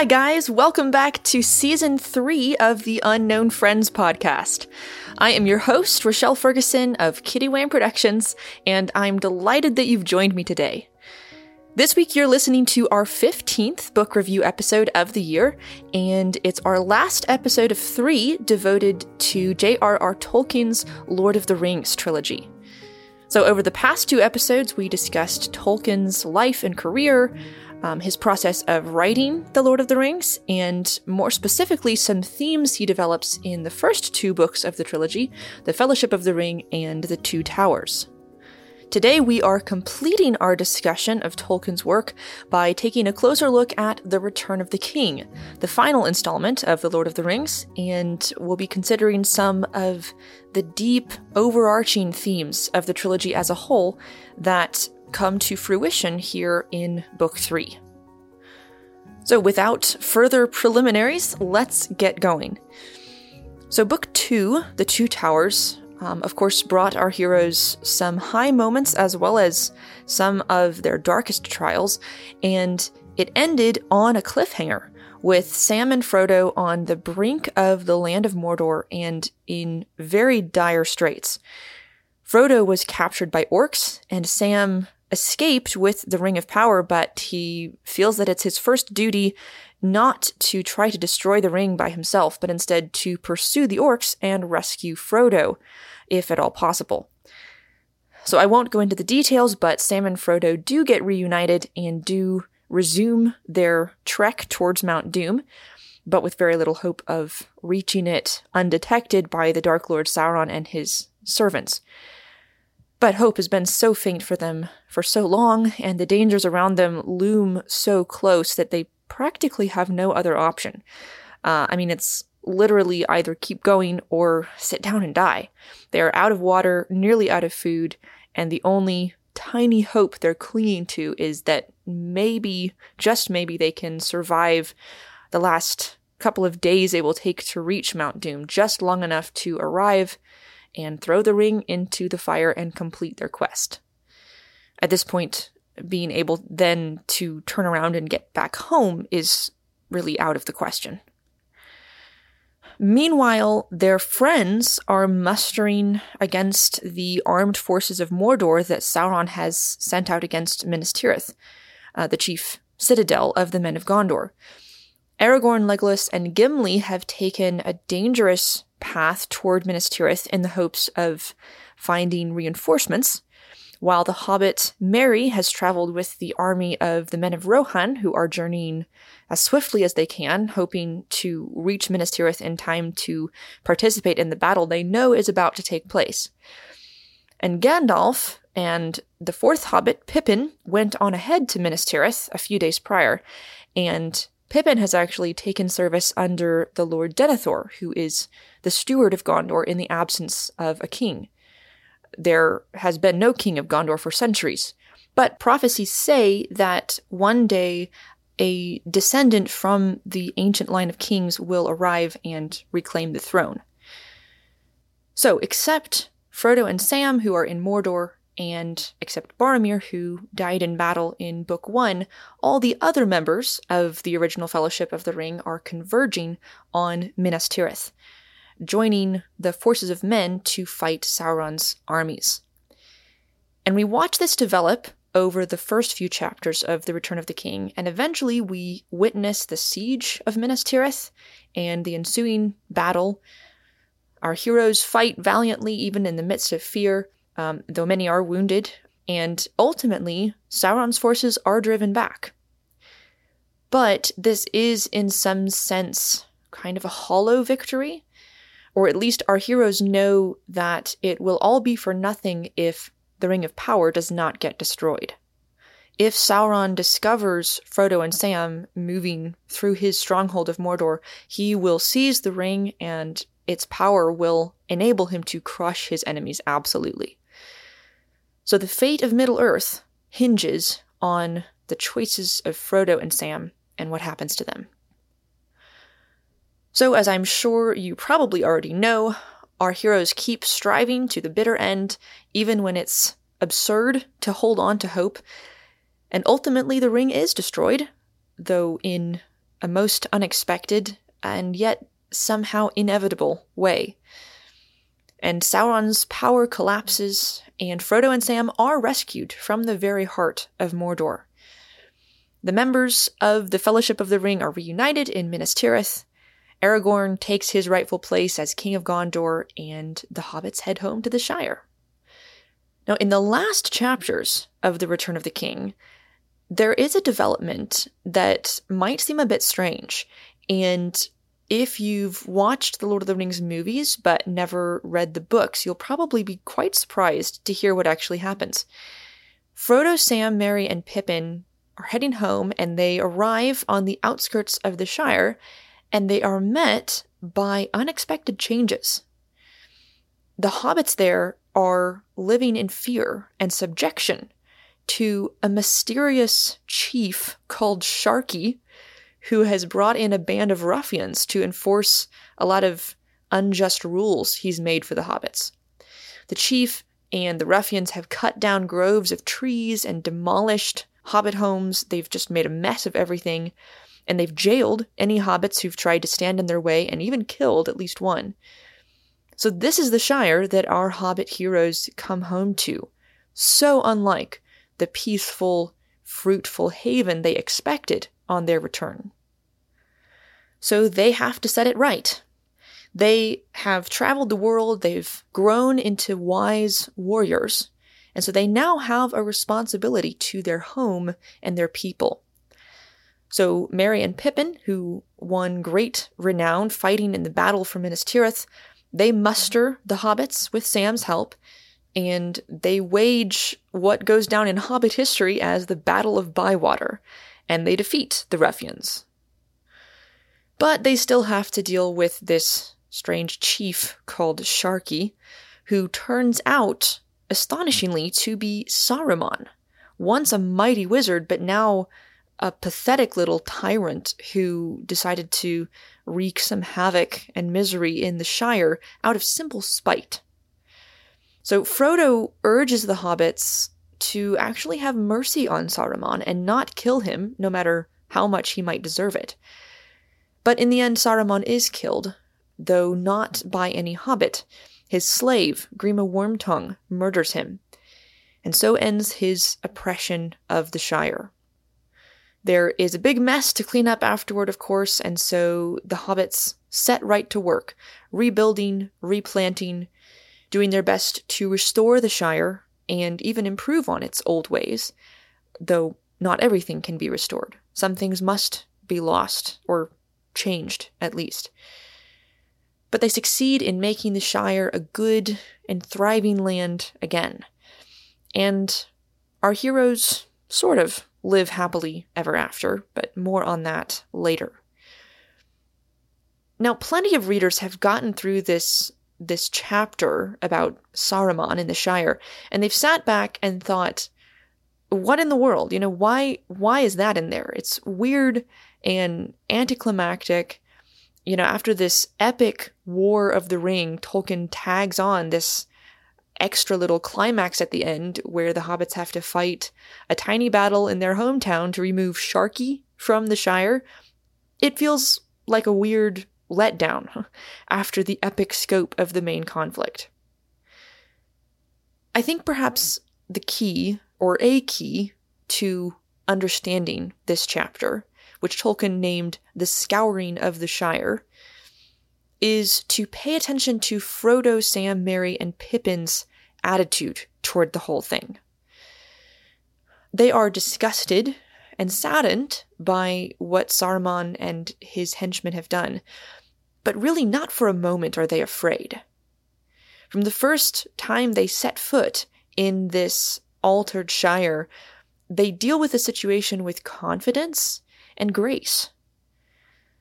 Hi, guys. Welcome back to season three of the Unknown Friends podcast. I am your host, Rochelle Ferguson of Kitty Wham Productions, and I'm delighted that you've joined me today. This week, you're listening to our 15th book review episode of the year, and it's our last episode of three devoted to J.R.R. Tolkien's Lord of the Rings trilogy. So, over the past two episodes, we discussed Tolkien's life and career, um, his process of writing The Lord of the Rings, and more specifically, some themes he develops in the first two books of the trilogy The Fellowship of the Ring and The Two Towers. Today, we are completing our discussion of Tolkien's work by taking a closer look at The Return of the King, the final installment of The Lord of the Rings, and we'll be considering some of the deep, overarching themes of the trilogy as a whole that come to fruition here in Book 3. So, without further preliminaries, let's get going. So, Book 2, The Two Towers, um, of course, brought our heroes some high moments as well as some of their darkest trials, and it ended on a cliffhanger with Sam and Frodo on the brink of the land of Mordor and in very dire straits. Frodo was captured by orcs, and Sam escaped with the Ring of Power, but he feels that it's his first duty not to try to destroy the ring by himself, but instead to pursue the orcs and rescue Frodo if at all possible. So I won't go into the details, but Sam and Frodo do get reunited and do resume their trek towards Mount Doom, but with very little hope of reaching it undetected by the Dark Lord Sauron and his servants. But hope has been so faint for them for so long, and the dangers around them loom so close that they practically have no other option. Uh, I mean, it's literally either keep going or sit down and die. They are out of water, nearly out of food, and the only tiny hope they're clinging to is that maybe, just maybe, they can survive the last couple of days it will take to reach Mount Doom, just long enough to arrive and throw the ring into the fire and complete their quest. At this point, being able then to turn around and get back home is really out of the question. Meanwhile, their friends are mustering against the armed forces of Mordor that Sauron has sent out against Minas Tirith, uh, the chief citadel of the Men of Gondor. Aragorn, Legolas, and Gimli have taken a dangerous path toward Minas Tirith in the hopes of finding reinforcements, while the hobbit Merry has traveled with the army of the men of Rohan, who are journeying as swiftly as they can, hoping to reach Minas Tirith in time to participate in the battle they know is about to take place. And Gandalf and the fourth hobbit, Pippin, went on ahead to Minas Tirith a few days prior, and Pippin has actually taken service under the Lord Denethor, who is the steward of Gondor in the absence of a king there has been no king of Gondor for centuries. But prophecies say that one day a descendant from the ancient line of kings will arrive and reclaim the throne. So, except Frodo and Sam, who are in Mordor, and except Boromir, who died in battle in Book One, all the other members of the original Fellowship of the Ring are converging on Minas Tirith joining the forces of men to fight Sauron's armies. And we watch this develop over the first few chapters of The Return of the King, and eventually we witness the siege of Minas Tirith and the ensuing battle. Our heroes fight valiantly, even in the midst of fear, um, though many are wounded, and ultimately, Sauron's forces are driven back. But this is, in some sense, kind of a hollow victory or at least our heroes know that it will all be for nothing if the Ring of Power does not get destroyed. If Sauron discovers Frodo and Sam moving through his stronghold of Mordor, he will seize the ring and its power will enable him to crush his enemies absolutely. So the fate of Middle Earth hinges on the choices of Frodo and Sam and what happens to them. So, as I'm sure you probably already know, our heroes keep striving to the bitter end, even when it's absurd to hold on to hope. And ultimately, the ring is destroyed, though in a most unexpected and yet somehow inevitable way. And Sauron's power collapses, and Frodo and Sam are rescued from the very heart of Mordor. The members of the Fellowship of the Ring are reunited in Minas Tirith. Aragorn takes his rightful place as King of Gondor, and the hobbits head home to the Shire. Now, in the last chapters of The Return of the King, there is a development that might seem a bit strange. And if you've watched the Lord of the Rings movies but never read the books, you'll probably be quite surprised to hear what actually happens. Frodo, Sam, Merry, and Pippin are heading home and they arrive on the outskirts of the Shire and they are met by unexpected changes. The hobbits there are living in fear and subjection to a mysterious chief called Sharky, who has brought in a band of ruffians to enforce a lot of unjust rules he's made for the hobbits. The chief and the ruffians have cut down groves of trees and demolished hobbit homes. They've just made a mess of everything, and they've jailed any hobbits who've tried to stand in their way and even killed at least one. So, this is the Shire that our hobbit heroes come home to. So unlike the peaceful, fruitful haven they expected on their return. So they have to set it right. They have traveled the world, they've grown into wise warriors, and so they now have a responsibility to their home and their people. So Merry and Pippin, who won great renown fighting in the battle for Minas Tirith, they muster the hobbits with Sam's help and they wage what goes down in Hobbit history as the Battle of Bywater, and they defeat the ruffians. But they still have to deal with this strange chief called Sharky, who turns out, astonishingly, to be Saruman, once a mighty wizard, but now a pathetic little tyrant who decided to wreak some havoc and misery in the Shire out of simple spite. So Frodo urges the hobbits to actually have mercy on Saruman and not kill him, no matter how much he might deserve it. But in the end, Saruman is killed, though not by any hobbit. His slave, Grima Wormtongue, murders him. And so ends his oppression of the Shire. There is a big mess to clean up afterward, of course, and so the hobbits set right to work, rebuilding, replanting, doing their best to restore the Shire and even improve on its old ways, though not everything can be restored. Some things must be lost, or changed at least. But they succeed in making the Shire a good and thriving land again. And our heroes sort of live happily ever after, but more on that later. Now, plenty of readers have gotten through this this chapter about Saruman in the Shire, and they've sat back and thought, what in the world? You know, why why is that in there? It's weird and anticlimactic. You know, after this epic War of the Ring, Tolkien tags on this extra little climax at the end where the hobbits have to fight a tiny battle in their hometown to remove Sharky from the Shire. It feels like a weird letdown after the epic scope of the main conflict. I think perhaps the key, or a key, to understanding this chapter, which Tolkien named The Scouring of the Shire, is to pay attention to Frodo, Sam, Merry, and Pippin's attitude toward the whole thing. They are disgusted and saddened by what Saruman and his henchmen have done, but really not for a moment are they afraid. From the first time they set foot in this altered Shire, they deal with the situation with confidence and grace.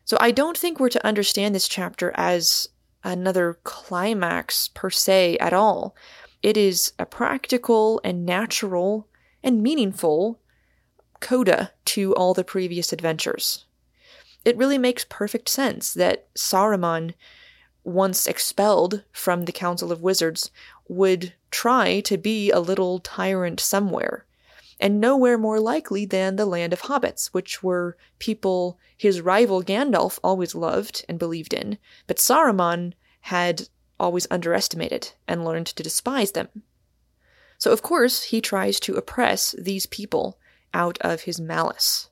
So I don't think we're to understand this chapter as another climax per se at all. It is a practical and natural and meaningful coda to all the previous adventures it really makes perfect sense that Saruman, once expelled from the Council of Wizards, would try to be a little tyrant somewhere. and nowhere more likely than the land of hobbits, which were people his rival Gandalf always loved and believed in, but Saruman had always underestimated and learned to despise them. So, of course, he tries to oppress these people out of his malice.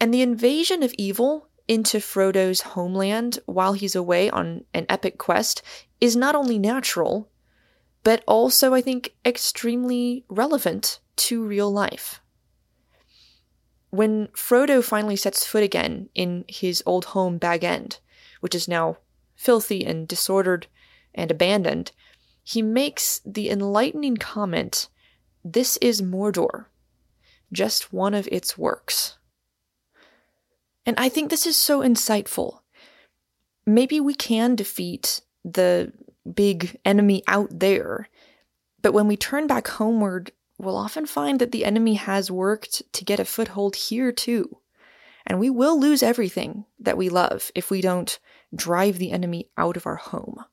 And the invasion of evil into Frodo's homeland while he's away on an epic quest is not only natural, but also, I think, extremely relevant to real life. When Frodo finally sets foot again in his old home Bag End, which is now filthy and disordered and abandoned, he makes the enlightening comment This is Mordor, just one of its works. And I think this is so insightful. Maybe we can defeat the big enemy out there. But when we turn back homeward, we'll often find that the enemy has worked to get a foothold here too. And we will lose everything that we love if we don't drive the enemy out of our home.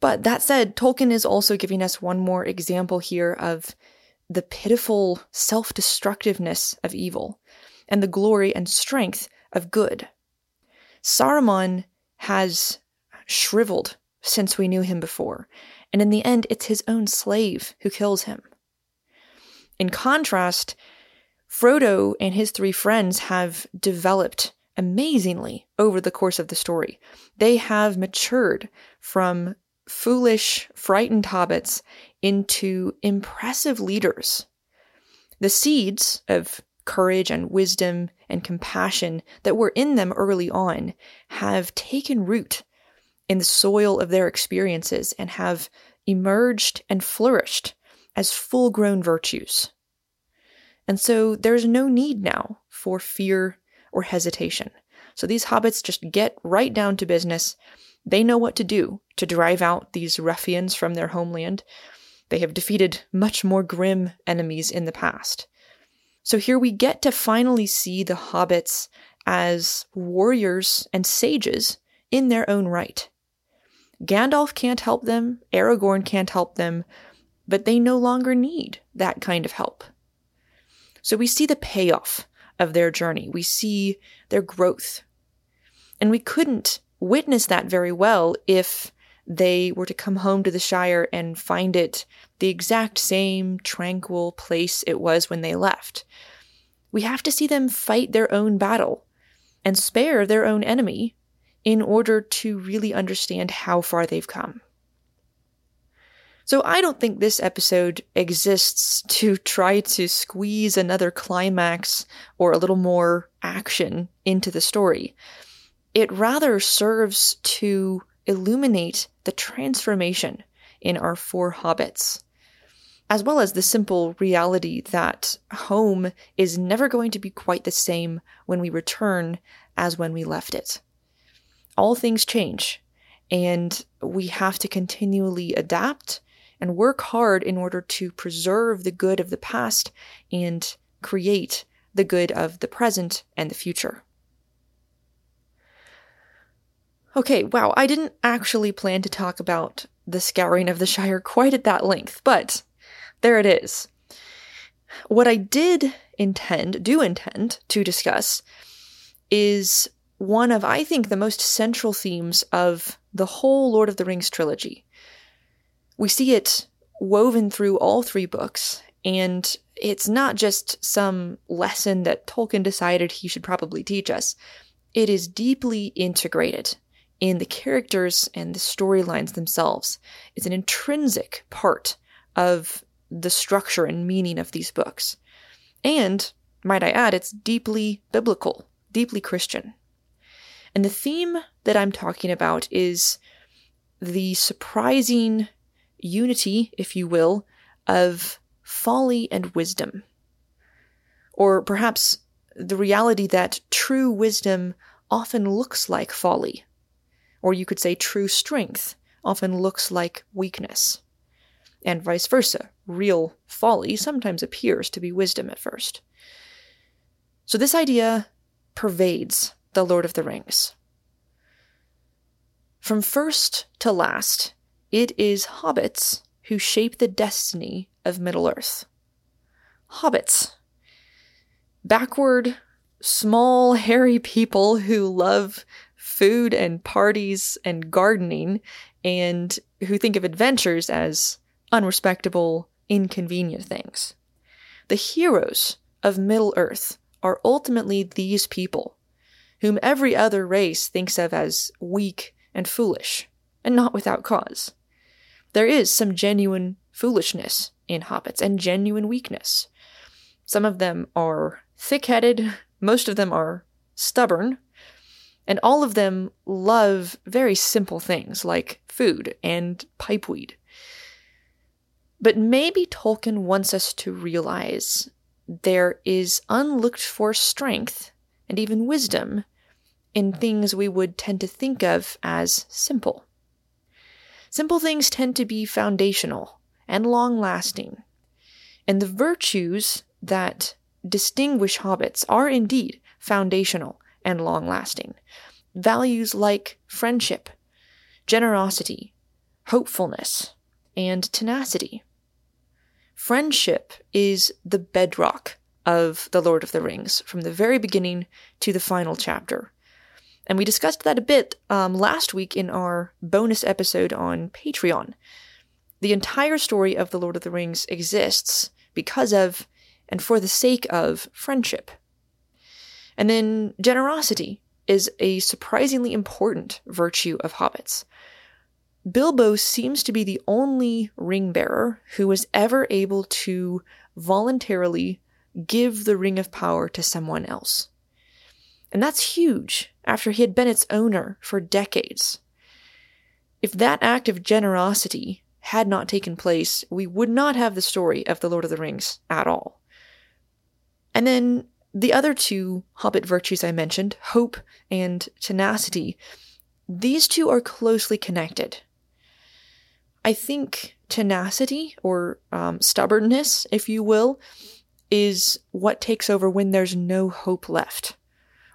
But that said, Tolkien is also giving us one more example here of the pitiful self destructiveness of evil and the glory and strength of good. Saruman has shriveled since we knew him before, and in the end, it's his own slave who kills him. In contrast, Frodo and his three friends have developed amazingly over the course of the story. They have matured from foolish, frightened hobbits into impressive leaders. The seeds of courage and wisdom and compassion that were in them early on have taken root in the soil of their experiences and have emerged and flourished as full grown virtues. And so there's no need now for fear or hesitation. So these hobbits just get right down to business. They know what to do to drive out these ruffians from their homeland. They have defeated much more grim enemies in the past. So here we get to finally see the hobbits as warriors and sages in their own right. Gandalf can't help them, Aragorn can't help them, but they no longer need that kind of help. So we see the payoff of their journey, we see their growth. And we couldn't witness that very well if they were to come home to the Shire and find it the exact same tranquil place it was when they left. We have to see them fight their own battle and spare their own enemy in order to really understand how far they've come. So I don't think this episode exists to try to squeeze another climax or a little more action into the story. It rather serves to illuminate the transformation in our four hobbits, as well as the simple reality that home is never going to be quite the same when we return as when we left it all things change, and we have to continually adapt and work hard in order to preserve the good of the past and create the good of the present and the future. Okay, wow, I didn't actually plan to talk about the scouring of the Shire quite at that length, but there it is. What I did intend, do intend to discuss, is one of, I think, the most central themes of the whole Lord of the Rings trilogy. We see it woven through all three books, and it's not just some lesson that Tolkien decided he should probably teach us. It is deeply integrated in the characters and the storylines themselves. It's an intrinsic part of the structure and meaning of these books. And, might I add, it's deeply biblical, deeply Christian. And the theme that I'm talking about is the surprising unity, if you will, of folly and wisdom. Or perhaps the reality that true wisdom often looks like folly. Or you could say true strength often looks like weakness. And vice versa. Real folly sometimes appears to be wisdom at first. So this idea pervades the Lord of the Rings. From first to last, it is hobbits who shape the destiny of Middle Earth. Hobbits. Backward, small, hairy people who love food and parties and gardening and who think of adventures as unrespectable, inconvenient things. The heroes of Middle Earth are ultimately these people, whom every other race thinks of as weak and foolish, and not without cause. There is some genuine foolishness in hobbits and genuine weakness. Some of them are thick headed, most of them are stubborn, and all of them love very simple things like food and pipeweed. But maybe Tolkien wants us to realize there is unlooked for strength and even wisdom in things we would tend to think of as simple. Simple things tend to be foundational and long lasting, and the virtues that distinguish hobbits are indeed foundational and long lasting. Values like friendship, generosity, hopefulness, and tenacity. Friendship is the bedrock of The Lord of the Rings from the very beginning to the final chapter. And we discussed that a bit um, last week in our bonus episode on Patreon. The entire story of The Lord of the Rings exists because of and for the sake of friendship. And then generosity is a surprisingly important virtue of hobbits. Bilbo seems to be the only ring bearer who was ever able to voluntarily give the ring of power to someone else. And that's huge after he had been its owner for decades. If that act of generosity had not taken place, we would not have the story of The Lord of the Rings at all. And then the other two Hobbit virtues I mentioned, hope and tenacity, these two are closely connected. I think tenacity, or um, stubbornness, if you will, is what takes over when there's no hope left,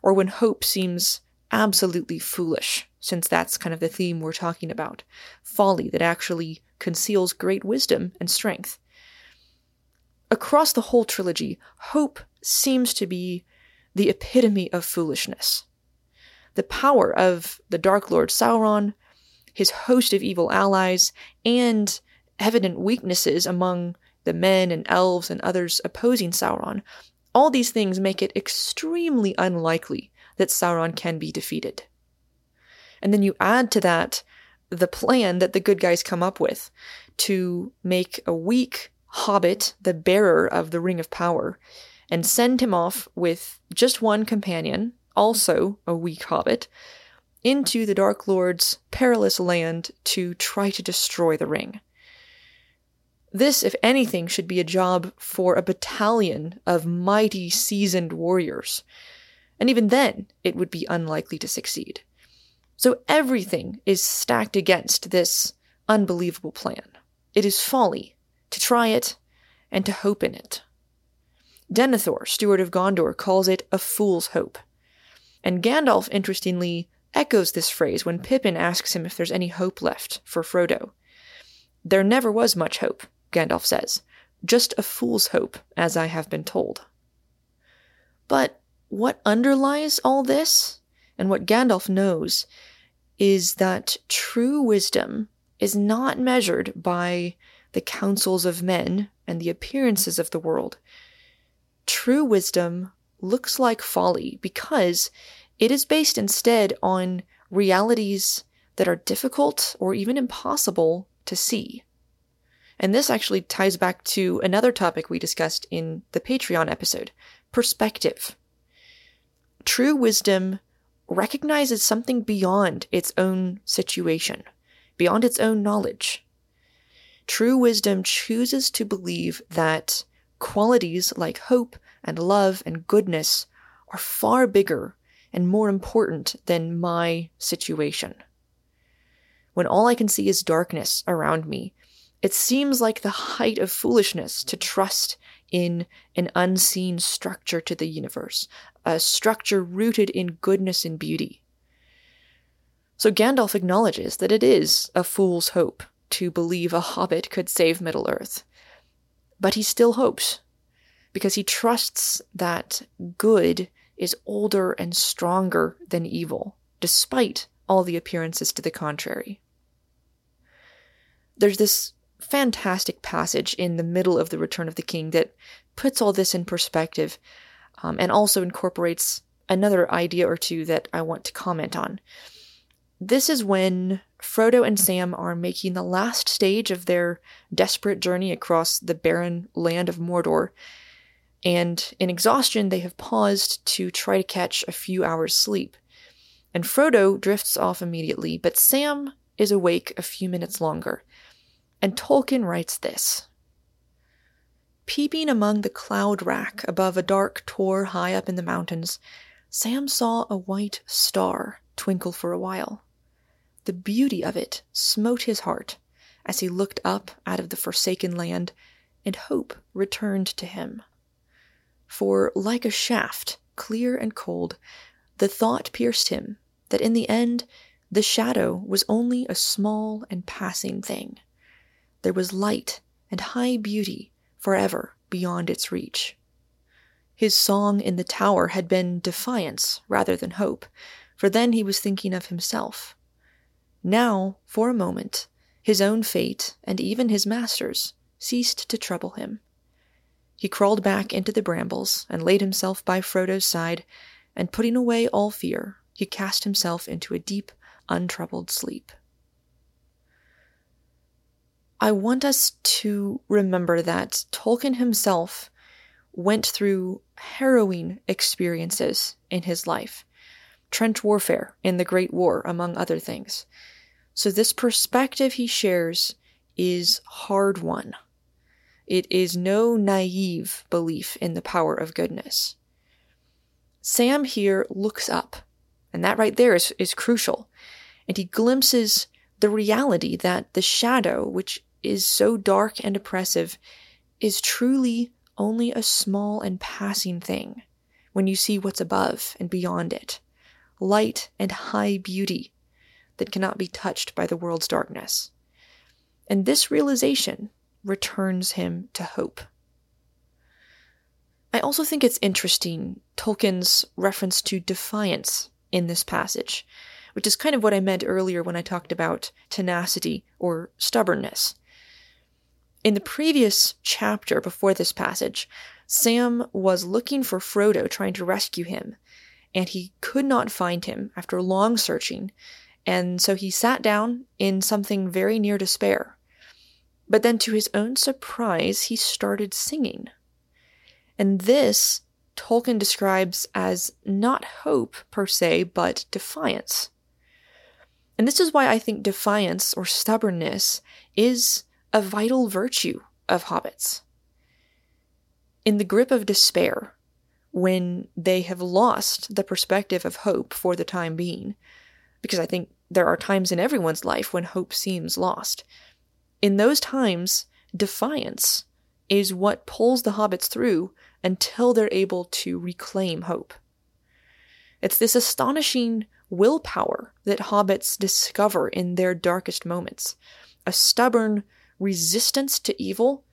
or when hope seems absolutely foolish, since that's kind of the theme we're talking about folly that actually conceals great wisdom and strength. Across the whole trilogy, hope seems to be the epitome of foolishness. The power of the Dark Lord Sauron, his host of evil allies, and evident weaknesses among the men and elves and others opposing Sauron, all these things make it extremely unlikely that Sauron can be defeated. And then you add to that the plan that the good guys come up with to make a weak hobbit the bearer of the Ring of Power and send him off with just one companion, also a weak hobbit, into the Dark Lord's perilous land to try to destroy the ring. This, if anything, should be a job for a battalion of mighty, seasoned warriors. And even then, it would be unlikely to succeed. So everything is stacked against this unbelievable plan. It is folly to try it and to hope in it. Denethor, steward of Gondor, calls it a fool's hope. And Gandalf, interestingly, echoes this phrase when Pippin asks him if there's any hope left for Frodo. There never was much hope, Gandalf says. Just a fool's hope, as I have been told. But what underlies all this, and what Gandalf knows, is that true wisdom is not measured by the counsels of men and the appearances of the world. True wisdom looks like folly because it is based instead on realities that are difficult or even impossible to see. And this actually ties back to another topic we discussed in the Patreon episode perspective. True wisdom recognizes something beyond its own situation, beyond its own knowledge. True wisdom chooses to believe that qualities like hope and love and goodness are far bigger and more important than my situation. When all I can see is darkness around me, it seems like the height of foolishness to trust in an unseen structure to the universe, a structure rooted in goodness and beauty. So Gandalf acknowledges that it is a fool's hope to believe a hobbit could save Middle Earth. But he still hopes, because he trusts that good is older and stronger than evil, despite all the appearances to the contrary. There's this fantastic passage in the middle of The Return of the King that puts all this in perspective um, and also incorporates another idea or two that I want to comment on. This is when Frodo and Sam are making the last stage of their desperate journey across the barren land of Mordor, and in exhaustion, they have paused to try to catch a few hours' sleep. And Frodo drifts off immediately, but Sam is awake a few minutes longer. And Tolkien writes this Peeping among the cloud rack above a dark tor high up in the mountains, Sam saw a white star twinkle for a while. The beauty of it smote his heart as he looked up out of the forsaken land, and hope returned to him. For, like a shaft, clear and cold, the thought pierced him that in the end the shadow was only a small and passing thing. There was light and high beauty forever beyond its reach. His song in the tower had been defiance rather than hope, for then he was thinking of himself. Now, for a moment, his own fate and even his master's ceased to trouble him. He crawled back into the brambles and laid himself by Frodo's side, and putting away all fear, he cast himself into a deep, untroubled sleep. I want us to remember that Tolkien himself went through harrowing experiences in his life trench warfare in the Great War, among other things. So, this perspective he shares is hard won. It is no naive belief in the power of goodness. Sam here looks up, and that right there is, is crucial. And he glimpses the reality that the shadow, which is so dark and oppressive, is truly only a small and passing thing when you see what's above and beyond it light and high beauty that cannot be touched by the world's darkness. And this realization returns him to hope. I also think it's interesting Tolkien's reference to defiance in this passage, which is kind of what I meant earlier when I talked about tenacity or stubbornness. In the previous chapter before this passage, Sam was looking for Frodo, trying to rescue him, and he could not find him after long searching, and so he sat down in something very near despair. But then, to his own surprise, he started singing. And this Tolkien describes as not hope per se, but defiance. And this is why I think defiance or stubbornness is a vital virtue of hobbits. In the grip of despair, when they have lost the perspective of hope for the time being, because I think there are times in everyone's life when hope seems lost. In those times, defiance is what pulls the hobbits through until they're able to reclaim hope. It's this astonishing willpower that hobbits discover in their darkest moments a stubborn resistance to evil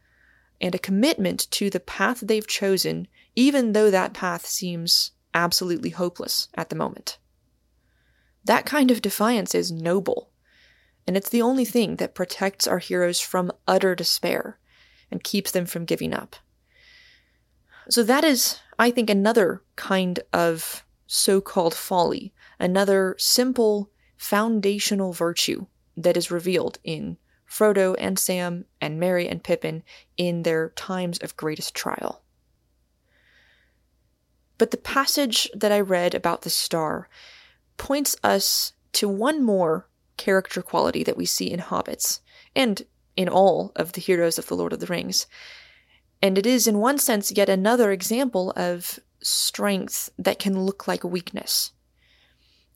and a commitment to the path they've chosen, even though that path seems absolutely hopeless at the moment. That kind of defiance is noble and it's the only thing that protects our heroes from utter despair and keeps them from giving up. So, that is, I think, another kind of so called folly, another simple foundational virtue that is revealed in Frodo and Sam and Merry and Pippin in their times of greatest trial. But the passage that I read about the star points us to one more character quality that we see in hobbits and in all of the heroes of the Lord of the Rings. And it is, in one sense, yet another example of strength that can look like weakness.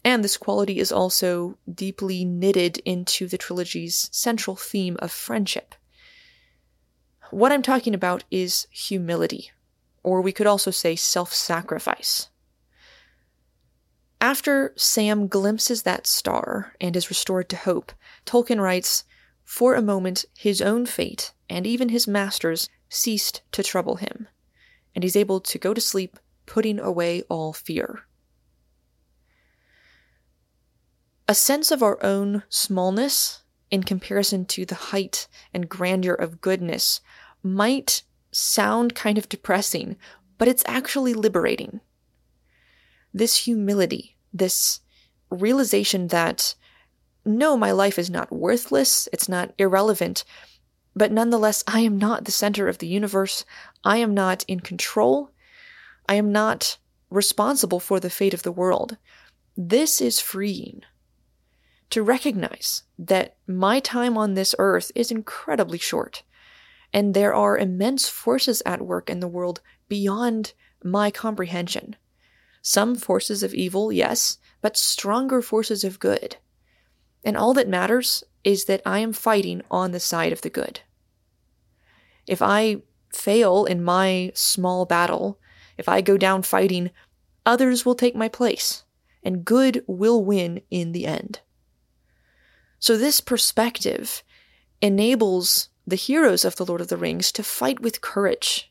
And this quality is also deeply knitted into the trilogy's central theme of friendship. What I'm talking about is humility, or we could also say self sacrifice. After Sam glimpses that star and is restored to hope, Tolkien writes, For a moment, his own fate, and even his master's, ceased to trouble him, and he's able to go to sleep, putting away all fear. A sense of our own smallness in comparison to the height and grandeur of goodness might sound kind of depressing, but it's actually liberating. This humility, this realization that no, my life is not worthless, it's not irrelevant, but nonetheless, I am not the center of the universe. I am not in control. I am not responsible for the fate of the world. This is freeing. To recognize that my time on this earth is incredibly short, and there are immense forces at work in the world beyond my comprehension. Some forces of evil, yes, but stronger forces of good. And all that matters is that I am fighting on the side of the good. If I fail in my small battle, if I go down fighting, others will take my place, and good will win in the end. So, this perspective enables the heroes of The Lord of the Rings to fight with courage,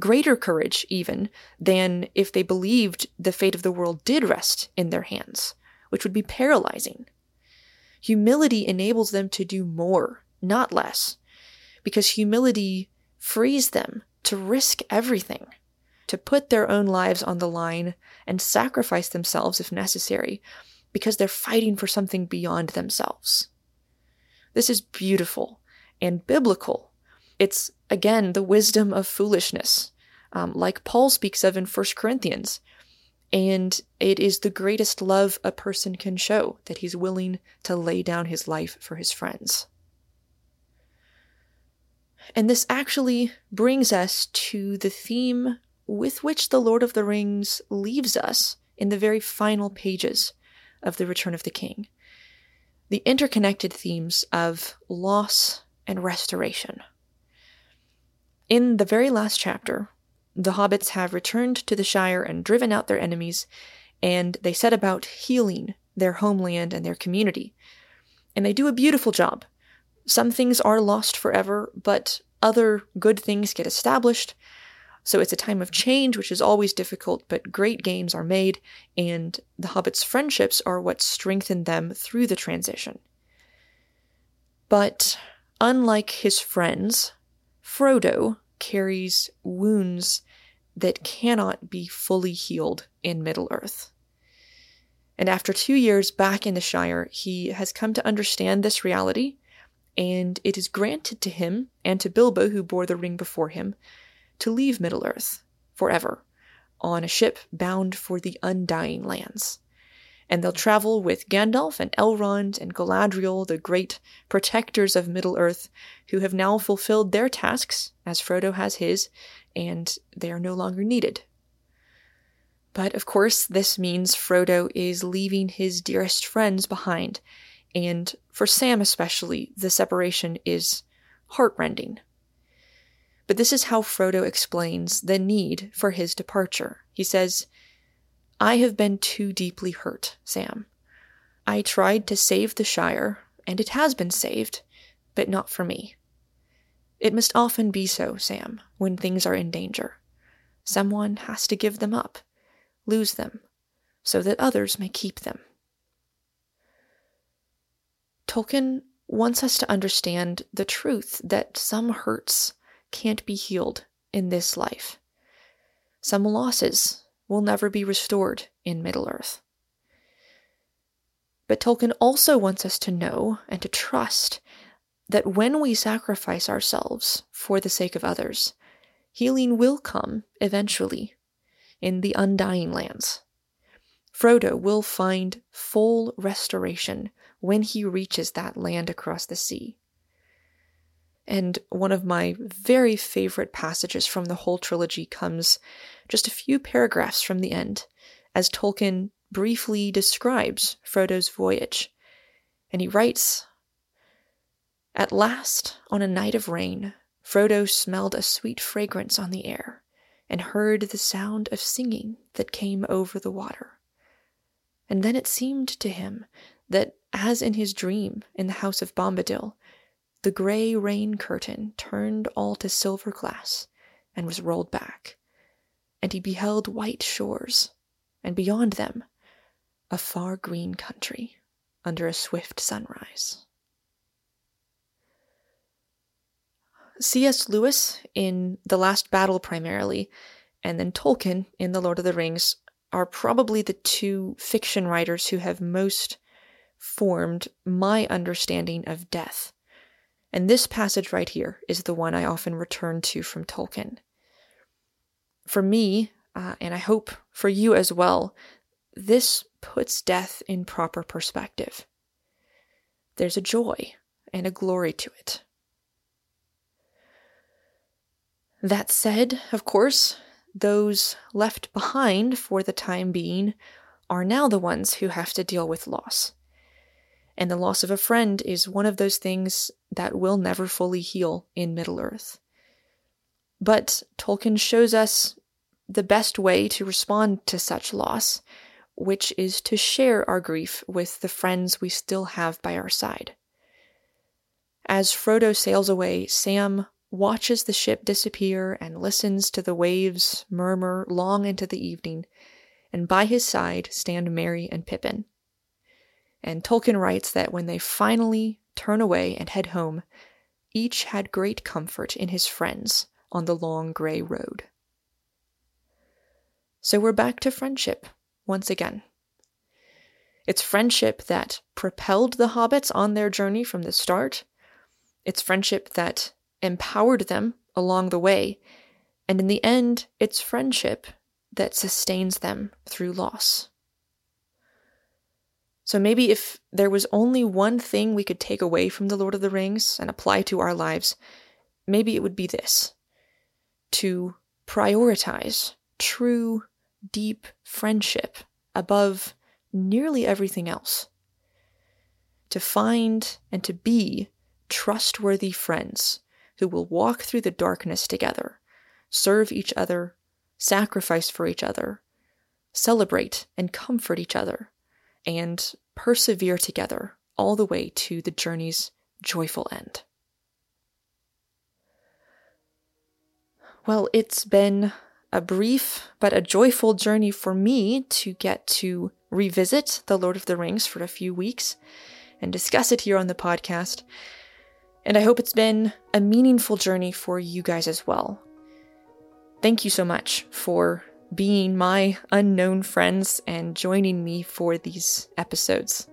greater courage even than if they believed the fate of the world did rest in their hands, which would be paralyzing. Humility enables them to do more, not less, because humility frees them to risk everything, to put their own lives on the line and sacrifice themselves if necessary, because they're fighting for something beyond themselves. This is beautiful and biblical. It's, again, the wisdom of foolishness, um, like Paul speaks of in 1 Corinthians. And it is the greatest love a person can show that he's willing to lay down his life for his friends. And this actually brings us to the theme with which The Lord of the Rings leaves us in the very final pages of The Return of the King the interconnected themes of loss and restoration. In the very last chapter, the hobbits have returned to the Shire and driven out their enemies, and they set about healing their homeland and their community. And they do a beautiful job. Some things are lost forever, but other good things get established. So it's a time of change, which is always difficult, but great gains are made, and the hobbits' friendships are what strengthen them through the transition. But unlike his friends, Frodo carries wounds that cannot be fully healed in Middle Earth. And after two years back in the Shire, he has come to understand this reality, and it is granted to him and to Bilbo, who bore the ring before him, to leave Middle Earth forever on a ship bound for the Undying Lands and they'll travel with Gandalf and Elrond and Galadriel, the great protectors of Middle Earth, who have now fulfilled their tasks, as Frodo has his, and they are no longer needed. But of course, this means Frodo is leaving his dearest friends behind, and for Sam especially, the separation is heartrending. But this is how Frodo explains the need for his departure. He says, I have been too deeply hurt, Sam. I tried to save the Shire, and it has been saved, but not for me. It must often be so, Sam, when things are in danger. Someone has to give them up, lose them, so that others may keep them. Tolkien wants us to understand the truth that some hurts can't be healed in this life. Some losses will never be restored in Middle Earth. But Tolkien also wants us to know and to trust that when we sacrifice ourselves for the sake of others, healing will come eventually in the Undying Lands. Frodo will find full restoration when he reaches that land across the sea. And one of my very favorite passages from the whole trilogy comes just a few paragraphs from the end, as Tolkien briefly describes Frodo's voyage. And he writes At last, on a night of rain, Frodo smelled a sweet fragrance on the air, and heard the sound of singing that came over the water. And then it seemed to him that, as in his dream in the house of Bombadil, the gray rain curtain turned all to silver glass and was rolled back, and he beheld white shores, and beyond them, a far green country under a swift sunrise. C.S. Lewis, in The Last Battle primarily, and then Tolkien in The Lord of the Rings, are probably the two fiction writers who have most formed my understanding of death and this passage right here is the one I often return to from Tolkien. For me, uh, and I hope for you as well, this puts death in proper perspective. There's a joy and a glory to it. That said, of course, those left behind for the time being are now the ones who have to deal with loss. And the loss of a friend is one of those things that will never fully heal in Middle Earth. But Tolkien shows us the best way to respond to such loss, which is to share our grief with the friends we still have by our side. As Frodo sails away, Sam watches the ship disappear and listens to the waves murmur long into the evening, and by his side stand Merry and Pippin. And Tolkien writes that when they finally turn away and head home, each had great comfort in his friends on the long gray road. So we're back to friendship once again. It's friendship that propelled the hobbits on their journey from the start. It's friendship that empowered them along the way. And in the end, it's friendship that sustains them through loss. So maybe if there was only one thing we could take away from The Lord of the Rings and apply to our lives, maybe it would be this to prioritize true, deep friendship above nearly everything else. To find and to be trustworthy friends who will walk through the darkness together, serve each other, sacrifice for each other, celebrate and comfort each other and persevere together all the way to the journey's joyful end. Well, it's been a brief but a joyful journey for me to get to revisit The Lord of the Rings for a few weeks and discuss it here on the podcast. And I hope it's been a meaningful journey for you guys as well. Thank you so much for being my unknown friends and joining me for these episodes.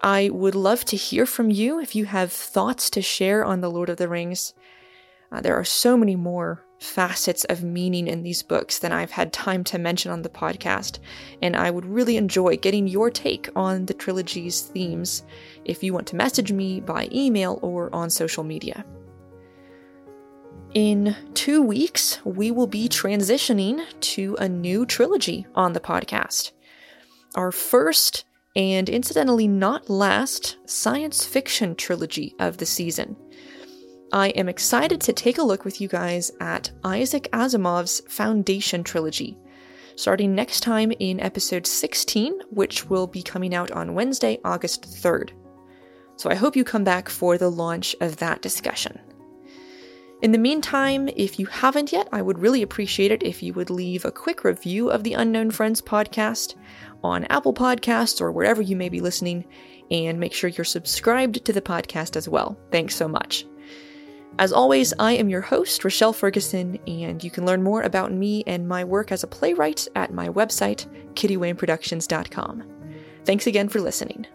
I would love to hear from you if you have thoughts to share on The Lord of the Rings. Uh, there are so many more facets of meaning in these books than I've had time to mention on the podcast, and I would really enjoy getting your take on the trilogy's themes if you want to message me by email or on social media. In two weeks, we will be transitioning to a new trilogy on the podcast. Our first, and incidentally not last, science fiction trilogy of the season. I am excited to take a look with you guys at Isaac Asimov's Foundation trilogy, starting next time in episode 16, which will be coming out on Wednesday, August 3rd. So I hope you come back for the launch of that discussion. In the meantime, if you haven't yet, I would really appreciate it if you would leave a quick review of the Unknown Friends podcast on Apple Podcasts or wherever you may be listening, and make sure you're subscribed to the podcast as well. Thanks so much. As always, I am your host, Rochelle Ferguson, and you can learn more about me and my work as a playwright at my website, kittywayneproductions.com. Thanks again for listening.